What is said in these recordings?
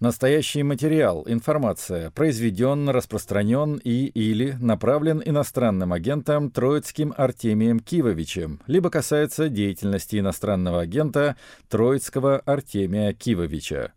Настоящий материал, информация, произведен, распространен и или направлен иностранным агентом Троицким Артемием Кивовичем, либо касается деятельности иностранного агента Троицкого Артемия Кивовича.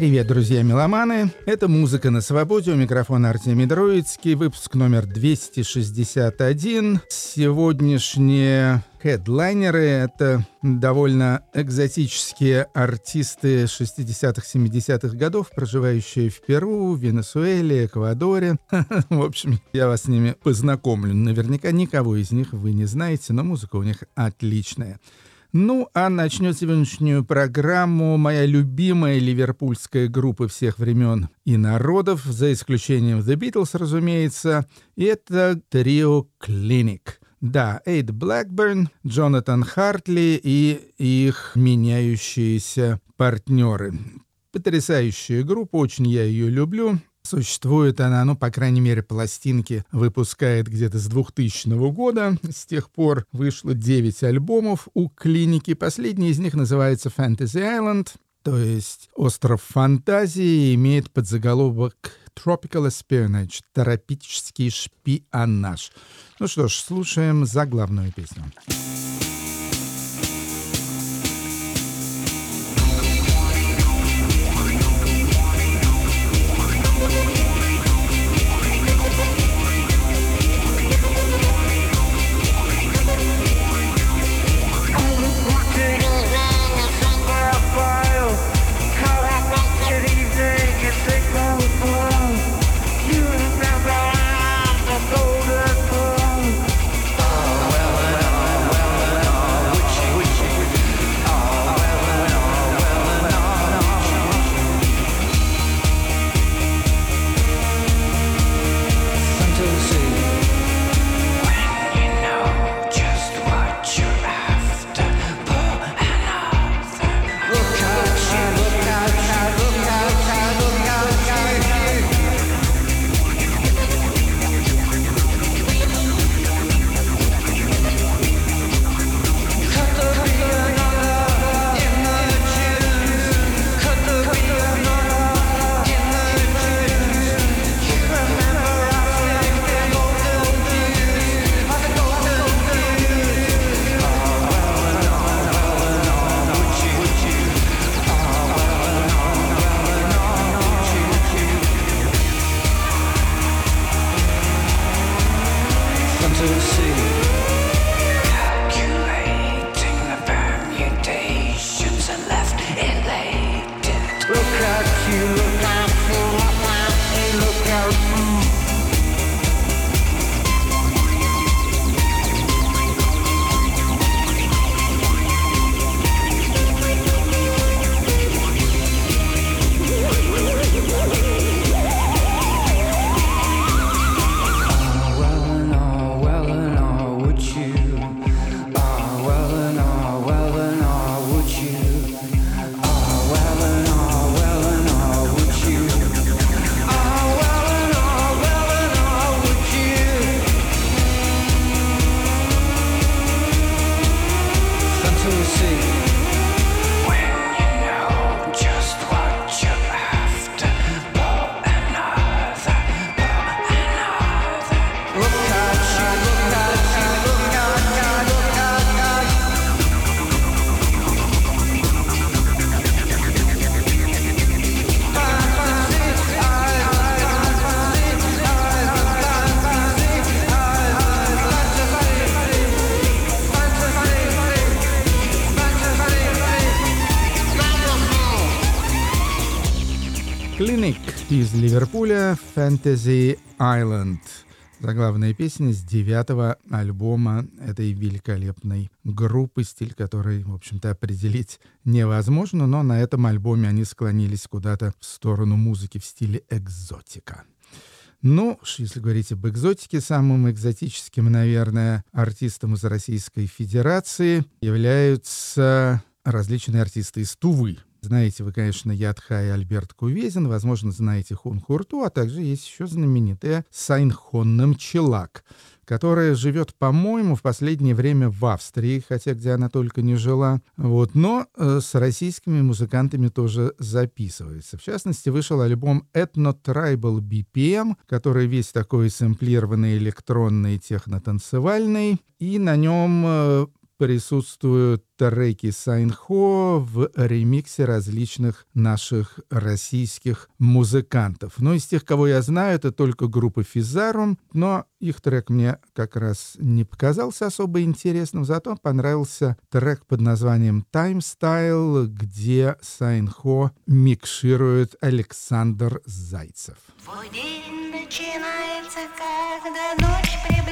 Привет, друзья меломаны! Это «Музыка на свободе». У микрофона Артемий Троицкий. Выпуск номер 261. Сегодняшние хедлайнеры — это довольно экзотические артисты 60-х, 70-х годов, проживающие в Перу, Венесуэле, Эквадоре. В общем, я вас с ними познакомлю. Наверняка никого из них вы не знаете, но музыка у них отличная. Ну, а начнет сегодняшнюю программу моя любимая ливерпульская группа всех времен и народов, за исключением The Beatles, разумеется, и это трио Clinic. Да, Эйд Блэкберн, Джонатан Хартли и их меняющиеся партнеры. Потрясающая группа, очень я ее люблю. Существует она, ну, по крайней мере, пластинки выпускает где-то с 2000 года. С тех пор вышло 9 альбомов у клиники. Последний из них называется Fantasy Island, то есть «Остров фантазии» имеет подзаголовок Tropical Espionage — тропический шпионаж. Ну что ж, слушаем заглавную песню. из «Fantasy Island». Заглавная песня с девятого альбома этой великолепной группы, стиль которой, в общем-то, определить невозможно, но на этом альбоме они склонились куда-то в сторону музыки в стиле экзотика. Ну, если говорить об экзотике, самым экзотическим, наверное, артистом из Российской Федерации являются различные артисты из Тувы. Знаете вы, конечно, Ядха и Альберт Кувезин, возможно, знаете Хун Хурту, а также есть еще знаменитая Сайнхон Намчелак. которая живет, по-моему, в последнее время в Австрии, хотя где она только не жила. Вот, но э, с российскими музыкантами тоже записывается. В частности, вышел альбом Ethno Tribal BPM, который весь такой сэмплированный электронный технотанцевальный, и на нем э, присутствуют треки Сайнхо в ремиксе различных наших российских музыкантов. Но из тех, кого я знаю, это только группа Физарум, но их трек мне как раз не показался особо интересным, зато понравился трек под названием Time Style, где Сайнхо микширует Александр Зайцев. Твой день начинается, когда ночь приближается.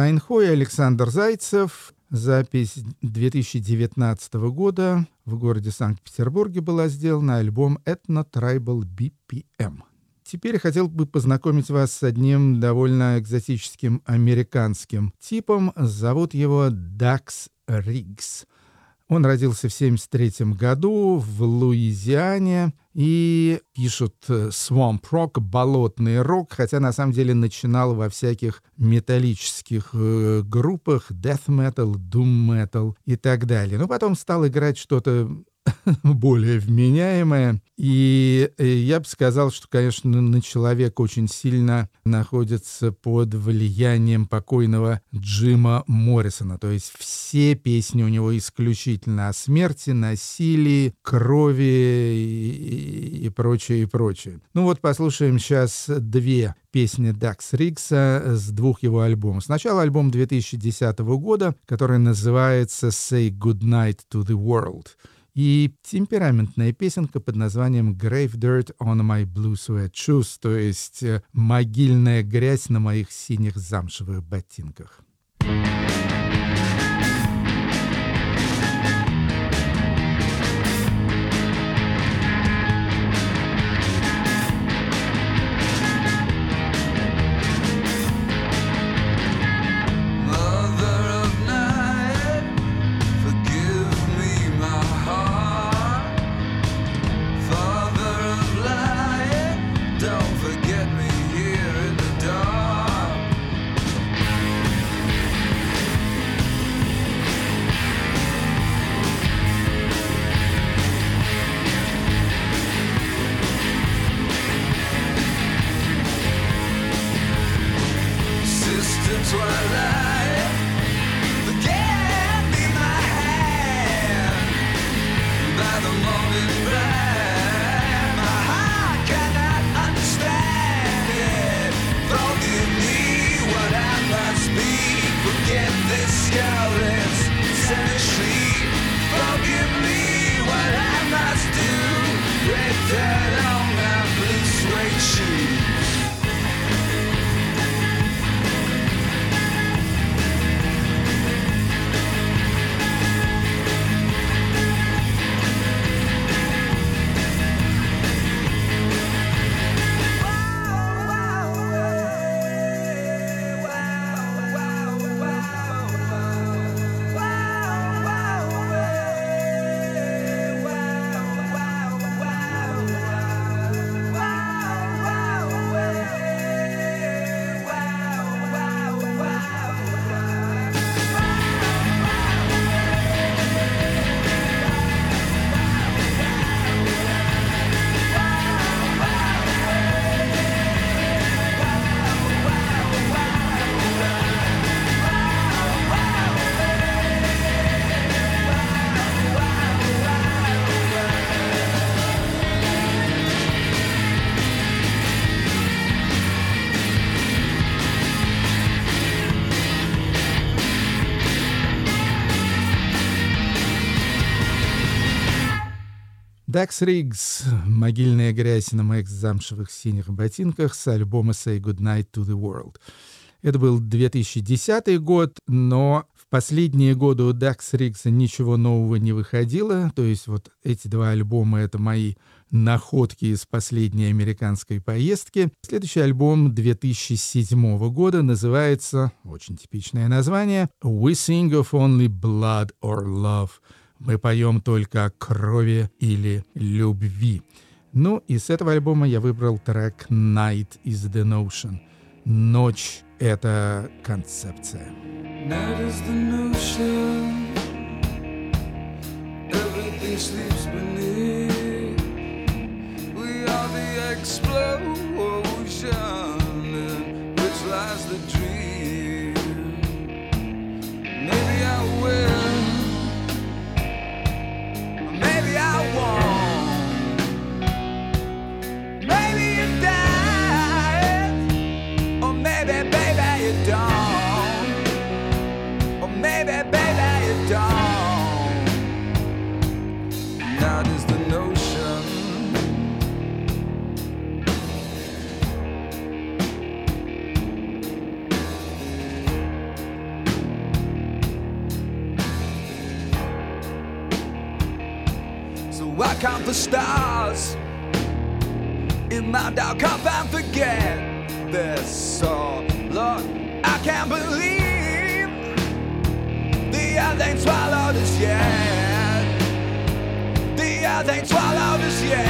Сайнхо и Александр Зайцев. Запись 2019 года в городе Санкт-Петербурге была сделана альбом Ethno Tribal BPM. Теперь хотел бы познакомить вас с одним довольно экзотическим американским типом. Зовут его Дакс Риггс. Он родился в 1973 году в Луизиане и пишут э, swamp rock, болотный рок, хотя на самом деле начинал во всяких металлических э, группах, death metal, doom metal и так далее. Но потом стал играть что-то более вменяемая. И э, я бы сказал, что, конечно, на человек очень сильно находится под влиянием покойного Джима Моррисона. То есть все песни у него исключительно о смерти, насилии, крови и, и прочее, и прочее. Ну вот послушаем сейчас две песни Дакс Рикса с двух его альбомов. Сначала альбом 2010 года, который называется «Say Goodnight to the World» и темпераментная песенка под названием «Grave Dirt on My Blue Sweat Shoes», то есть э, «Могильная грязь на моих синих замшевых ботинках». Дакс Риггс «Могильная грязь на моих замшевых синих ботинках» с альбома «Say Goodnight to the World». Это был 2010 год, но в последние годы у Дакс Риггса ничего нового не выходило. То есть вот эти два альбома — это мои находки из последней американской поездки. Следующий альбом 2007 года называется, очень типичное название, «We Sing of Only Blood or Love», мы поем только о крови или любви. Ну и с этого альбома я выбрал трек «Night is the Notion». Ночь — это концепция. Night is the notion. Everything sleeps beneath. We are the explosion in which lies the dream. out is the notion. So I count the stars in my dark cup and forget this all. Look, I can't believe the earth ain't swallowed us yet. Earth ain't swallowed us yet.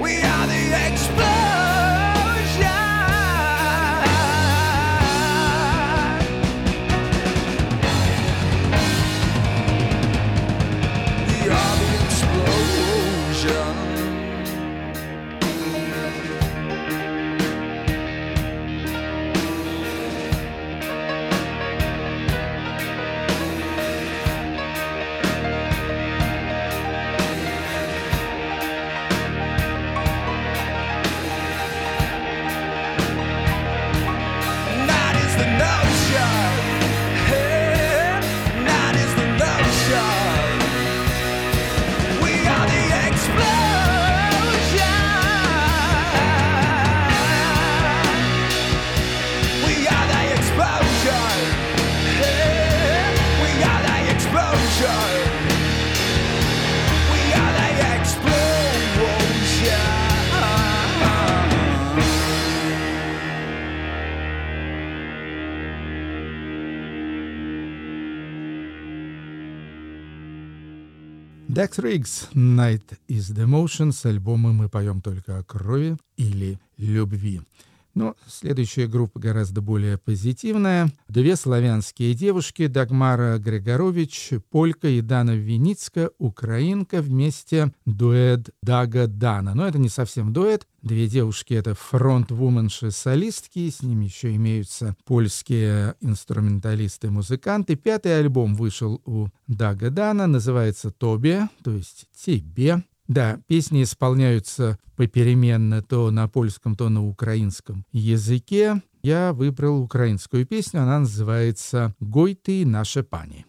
We are the explosion. Dex Riggs «Night is the Motion» с альбома «Мы поем только о крови» или «Любви». Но следующая группа гораздо более позитивная. Две славянские девушки, Дагмара Григорович, полька и Дана Виницка, украинка, вместе дуэт Дага Дана. Но это не совсем дуэт. Две девушки — это фронт-вуменши-солистки, с ними еще имеются польские инструменталисты-музыканты. Пятый альбом вышел у Дага Дана, называется «Тобе», то есть «Тебе». Да, песни исполняются попеременно то на польском, то на украинском языке. Я выбрал украинскую песню, она называется «Гой ты, наша пани».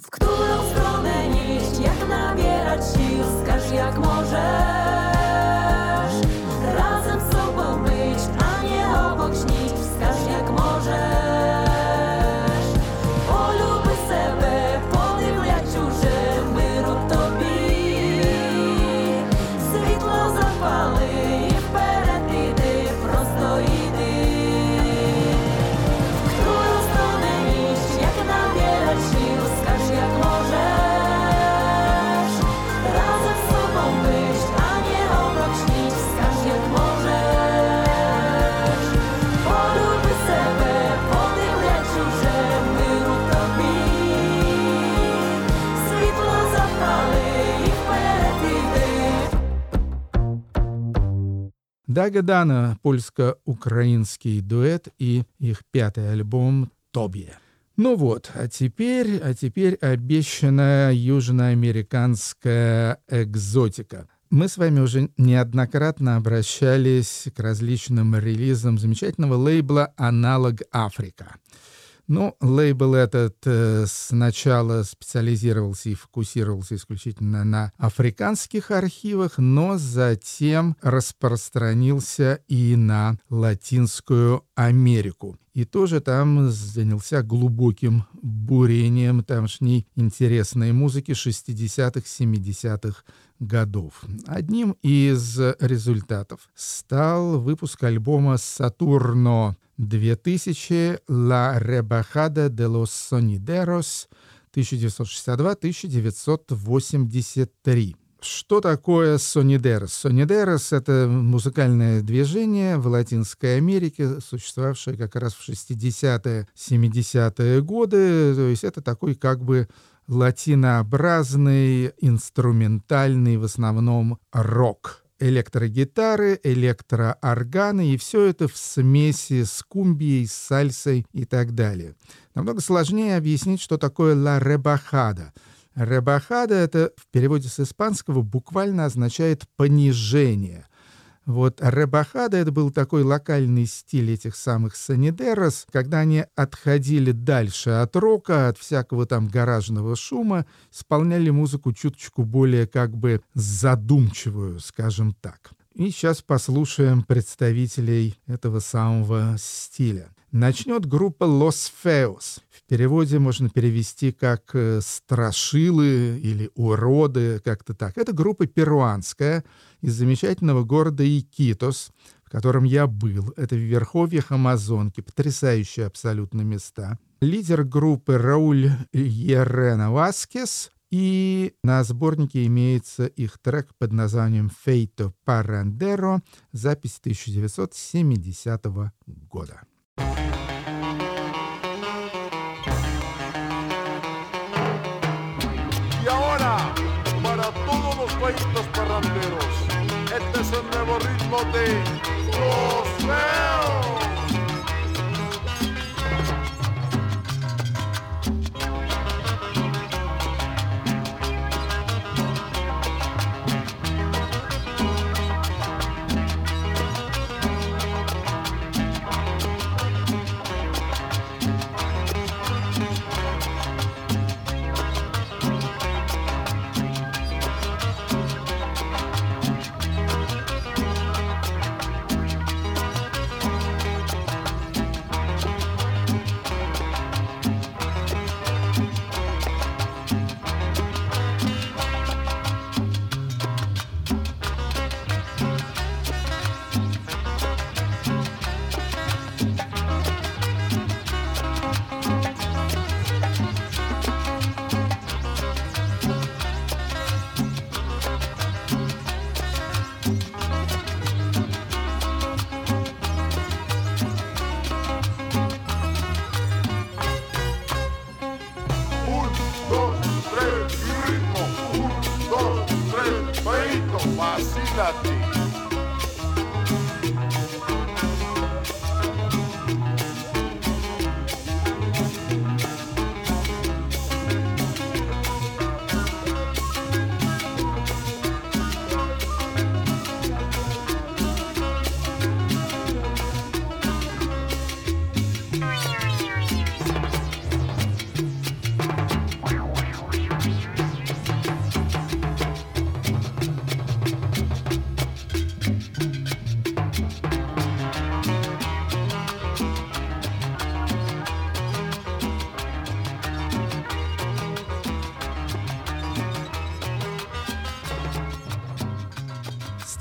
W którą stronę iść, jak nabierać sił, wskaż jak możesz. Дагадана, польско-украинский дуэт и их пятый альбом «Тобье». Ну вот, а теперь, а теперь обещанная южноамериканская экзотика. Мы с вами уже неоднократно обращались к различным релизам замечательного лейбла «Аналог Африка». Ну, лейбл этот э, сначала специализировался и фокусировался исключительно на африканских архивах, но затем распространился и на Латинскую Америку. И тоже там занялся глубоким бурением тамошней интересной музыки 60-х, 70-х годов. Одним из результатов стал выпуск альбома «Сатурно 2000 La Rebajada de los Sonideros 1962-1983. Что такое сонидерос? Сонидерос — это музыкальное движение в Латинской Америке, существовавшее как раз в 60-е, 70-е годы. То есть это такой как бы латинообразный, инструментальный в основном рок электрогитары, электроорганы, и все это в смеси с кумбией, с сальсой и так далее. Намного сложнее объяснить, что такое «ла ребахада». Ребахада — это в переводе с испанского буквально означает «понижение». Вот ребахада — это был такой локальный стиль этих самых санидерос, когда они отходили дальше от рока, от всякого там гаражного шума, исполняли музыку чуточку более как бы задумчивую, скажем так. И сейчас послушаем представителей этого самого стиля. Начнет группа Los Feos. В переводе можно перевести как э, «страшилы» или «уроды», как-то так. Это группа перуанская из замечательного города Икитос, в котором я был. Это в верховьях Амазонки, потрясающие абсолютно места. Лидер группы Рауль Ерена Васкес, и на сборнике имеется их трек под названием «Фейто Парандеро», запись 1970 года. Y ahora, para todos los feitos parranderos, este es el nuevo ritmo de Los Feos.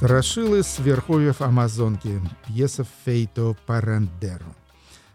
Страшилы с верховьев Амазонки. Пьеса Фейто Парандеро.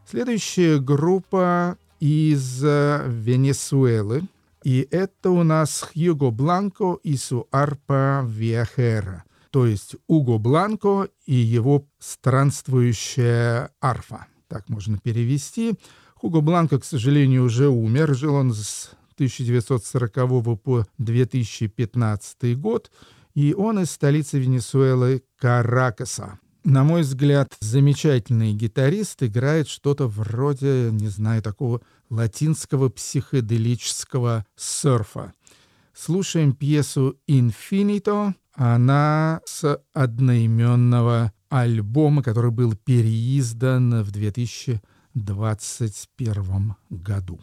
Следующая группа из э, Венесуэлы. И это у нас Хьюго Бланко и Суарпа Виахера. То есть Уго Бланко и его странствующая арфа. Так можно перевести. Хуго Бланко, к сожалению, уже умер. Жил он с 1940 по 2015 год и он из столицы Венесуэлы Каракаса. на мой взгляд, замечательный гитарист, играет что-то вроде, не знаю, такого латинского психоделического серфа. Слушаем пьесу «Infinito». Она с одноименного альбома, который был переиздан в 2021 году.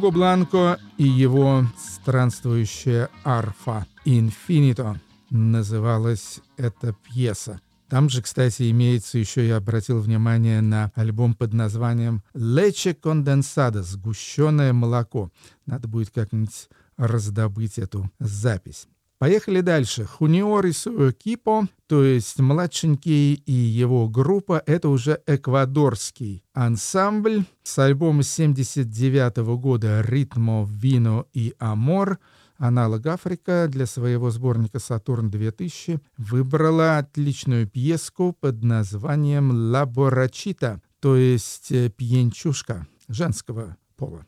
Хуго Бланко и его странствующая арфа «Инфинито» называлась эта пьеса. Там же, кстати, имеется еще, я обратил внимание на альбом под названием «Лече конденсада» — «Сгущенное молоко». Надо будет как-нибудь раздобыть эту запись. Поехали дальше. Хуниор и Суэкипо, то есть младшенький и его группа, это уже эквадорский ансамбль с альбома 79 -го года «Ритмо, вино и амор», аналог Африка для своего сборника «Сатурн-2000» выбрала отличную пьеску под названием «Ла Борачита», то есть э, «Пьянчушка» женского пола.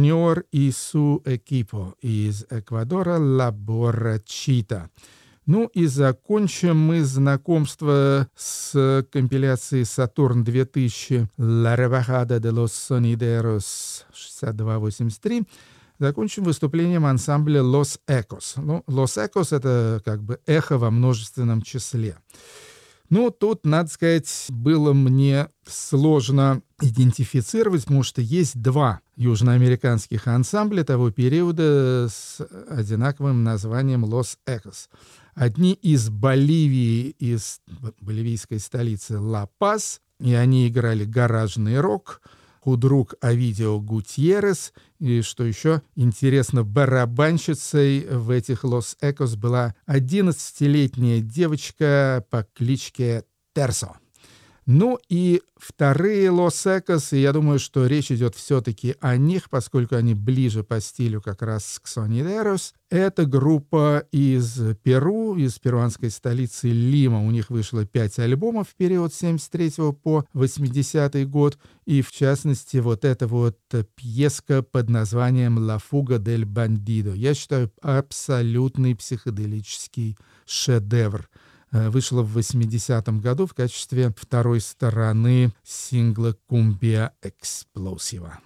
Junior и su equipo из Эквадора Borrachita. Ну и закончим мы знакомство с компиляцией «Сатурн-2000» «La Rebajada de los Sonideros» 6283. Закончим выступлением ансамбля «Los Ecos». Ну, «Los Ecos» — это как бы эхо во множественном числе. Ну, тут, надо сказать, было мне сложно идентифицировать, потому что есть два южноамериканских ансамбля того периода с одинаковым названием «Los Ecos». Одни из Боливии, из боливийской столицы Ла-Пас, и они играли гаражный рок — худрук Авидео Гутьеррес, и, что еще интересно, барабанщицей в этих Los Ecos была 11-летняя девочка по кличке Терсо. Ну и вторые Los Ecos, и я думаю, что речь идет все-таки о них, поскольку они ближе по стилю как раз к Sonideros. Это группа из Перу, из перуанской столицы Лима. У них вышло пять альбомов в период с 73 по 80 год. И в частности вот эта вот пьеска под названием «La fuga del bandido». Я считаю, абсолютный психоделический шедевр. Э, вышла в 80-м году в качестве второй стороны сингла «Кумбия Эксплосива».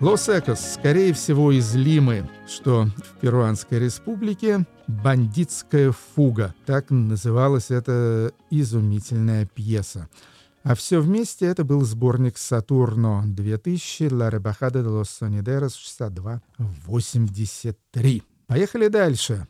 Los Ecos, скорее всего, из Лимы, что в Перуанской республике «Бандитская фуга». Так называлась эта изумительная пьеса. А все вместе это был сборник «Saturno» 2000 «La Rebajada de los Sonideros» 62-83. Поехали дальше.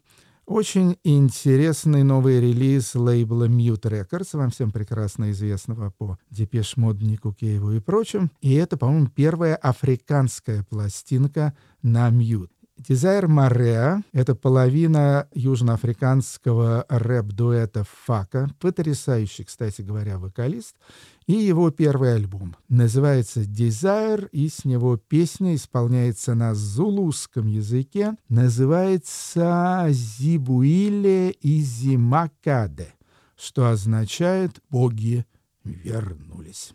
Очень интересный новый релиз лейбла Mute Records, вам всем прекрасно известного по Depeche Mode, Нику Кейву и прочим. И это, по-моему, первая африканская пластинка на Mute. Desire Marea — это половина южноафриканского рэп-дуэта Фака, потрясающий, кстати говоря, вокалист, и его первый альбом. Называется «Desire», и с него песня исполняется на зулусском языке, называется «Зибуиле Изимакаде», что означает «боги вернулись».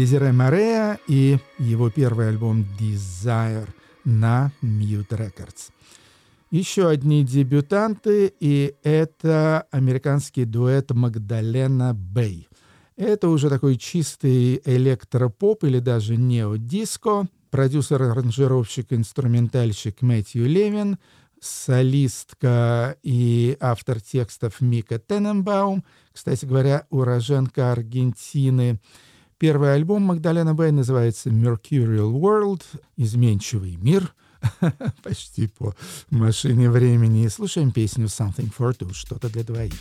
Дезире Морея и его первый альбом «Desire» на Mute Records. Еще одни дебютанты, и это американский дуэт Магдалена Бэй. Это уже такой чистый электропоп или даже неодиско. Продюсер-аранжировщик, инструментальщик Мэтью Левин, солистка и автор текстов Мика Тененбаум, кстати говоря, уроженка Аргентины – Первый альбом Магдалена Бэй называется «Mercurial World» — «Изменчивый мир», почти по машине времени. Слушаем песню «Something for Two» — «Что-то для двоих».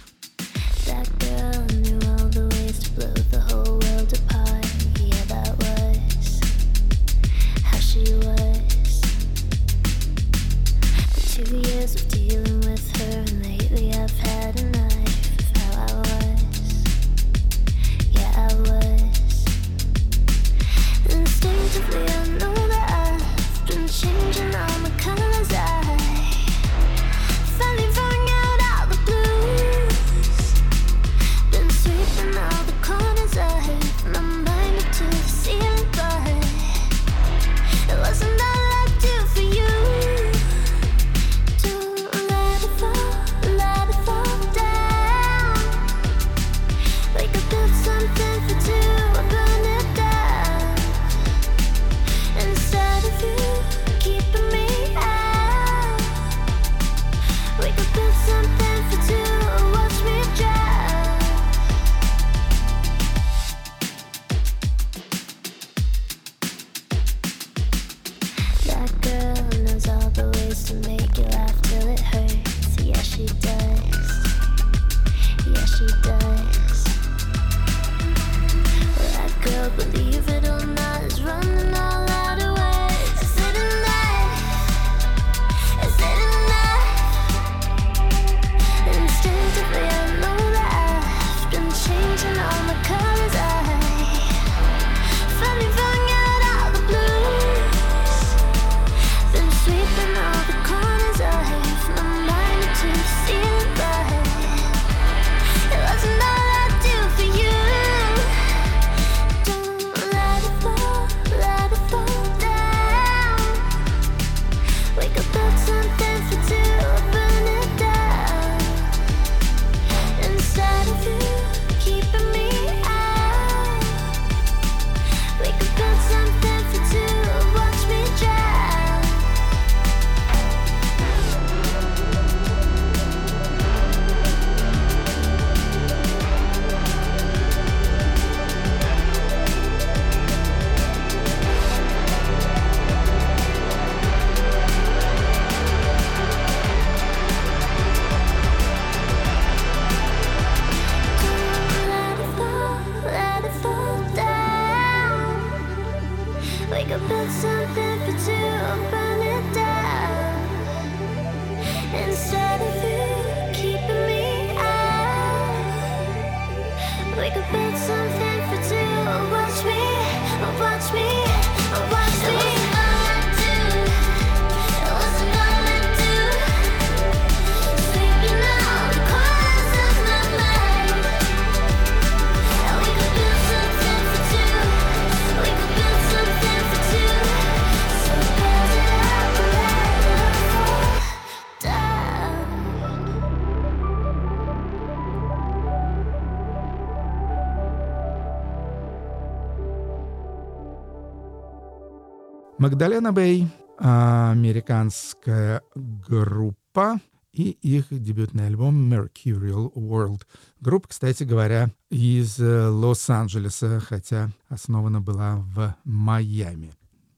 Магдалена Бэй, американская группа, и их дебютный альбом Mercurial World. Группа, кстати говоря, из э, Лос-Анджелеса, хотя основана была в Майами.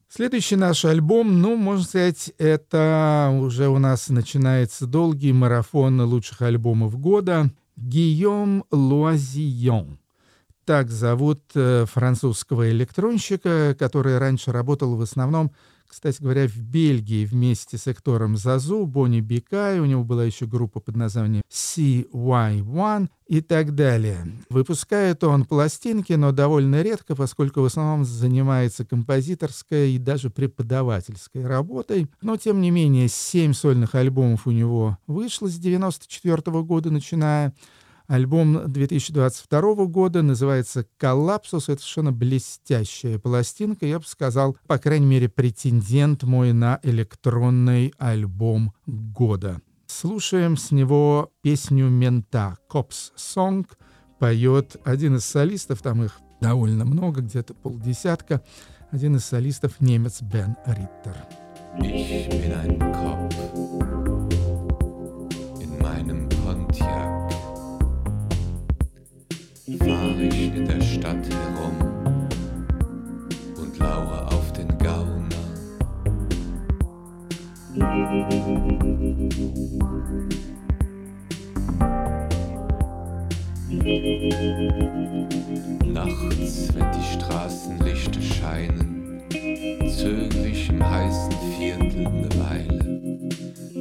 Следующий наш альбом, ну, можно сказать, это уже у нас начинается долгий марафон лучших альбомов года. Гийом Луазион. Так зовут э, французского электронщика, который раньше работал в основном, кстати говоря, в Бельгии вместе с Эктором Зазу, Бонни Бикай, у него была еще группа под названием CY1 и так далее. Выпускает он пластинки, но довольно редко, поскольку в основном занимается композиторской и даже преподавательской работой. Но, тем не менее, семь сольных альбомов у него вышло с 94 года начиная. Альбом 2022 года называется «Коллапсус». Это совершенно блестящая пластинка. Я бы сказал, по крайней мере, претендент мой на электронный альбом года. Слушаем с него песню «Мента» «Cops Song». Поет один из солистов, там их довольно много, где-то полдесятка. Один из солистов немец Бен Риттер. Ich bin ein Kopf Stadt herum und lauere auf den Gauner. Nachts, wenn die Straßenlichter scheinen, zögere ich im heißen Viertel eine Weile,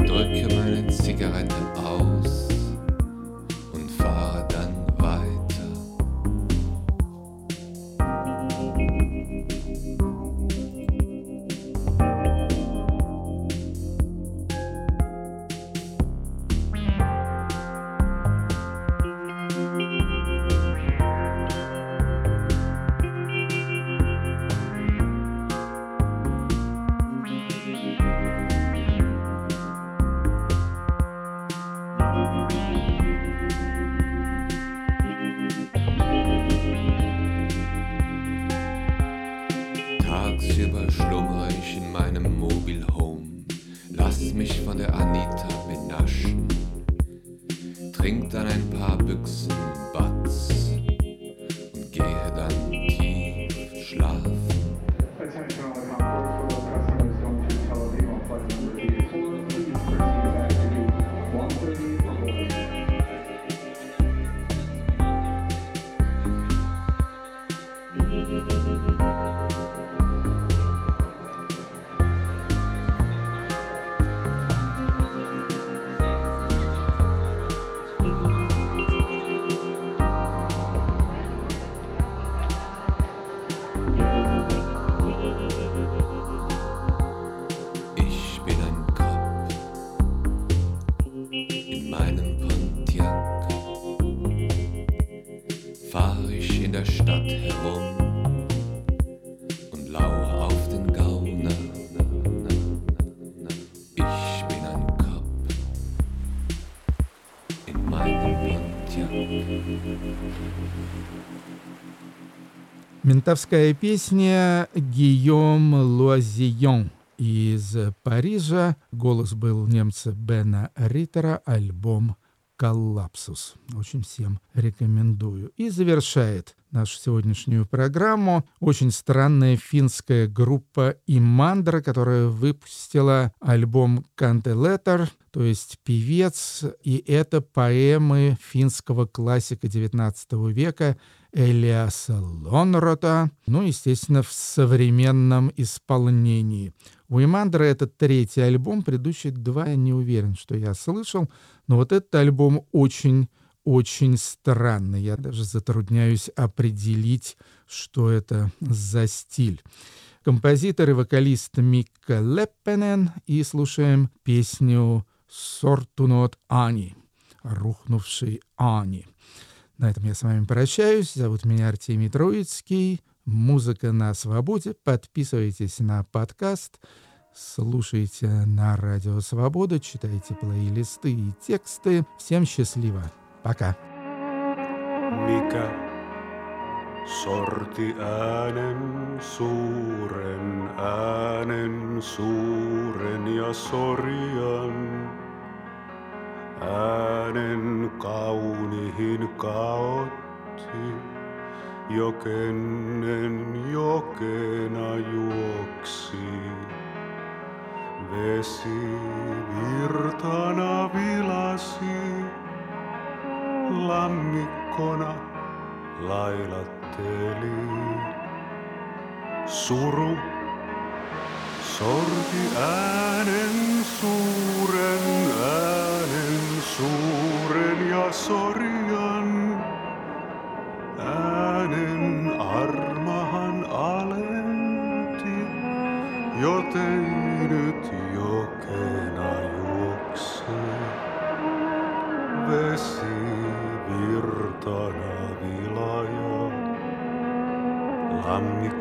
drücke meine Zigarette aus Ментовская песня Гийом Луазион из Парижа. Голос был немца Бена Риттера, альбом «Коллапсус». Очень всем рекомендую. И завершает нашу сегодняшнюю программу. Очень странная финская группа Имандра, которая выпустила альбом «Канте Letter», то есть певец, и это поэмы финского классика XIX века Элиаса Лонрота, ну, естественно, в современном исполнении. У Имандра это третий альбом, предыдущие два я не уверен, что я слышал, но вот этот альбом очень очень странный. Я даже затрудняюсь определить, что это за стиль. Композитор и вокалист Микка Леппенен. И слушаем песню «Сортунот Ани», «Рухнувший Ани». На этом я с вами прощаюсь. Зовут меня Артемий Троицкий. Музыка на свободе. Подписывайтесь на подкаст. Слушайте на Радио Свобода, читайте плейлисты и тексты. Всем счастливо! Pakä. Mikä sorti äänen suuren, äänen suuren ja sorjan, äänen kaunihin kaotti jokennen jokena juoksi. Vesi virtana vilasi, lammikkona lailatteli. Suru sorti äänen suuren, äänen suuren ja sorjan. um,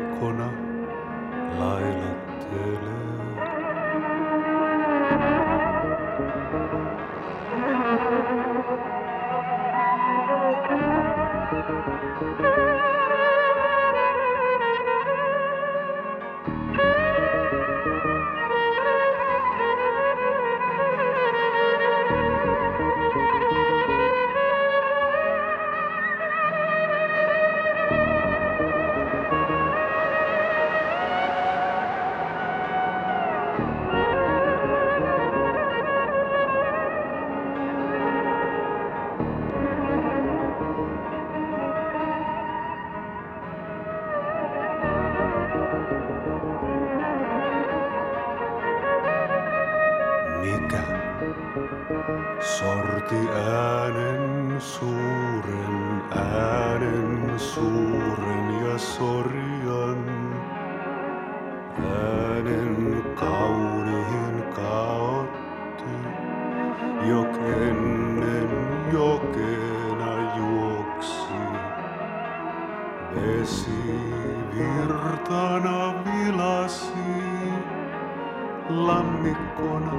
lammikkona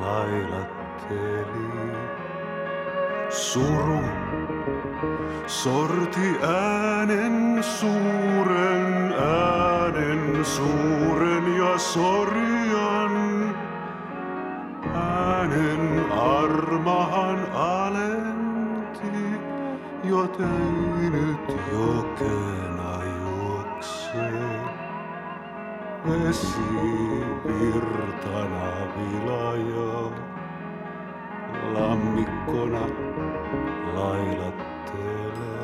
lailatteli. Suru sorti äänen suuren, äänen suuren ja sorjan. Äänen armahan alenti, joten nyt jokena Vesi virtana vilaja, lammikkona lailattelee.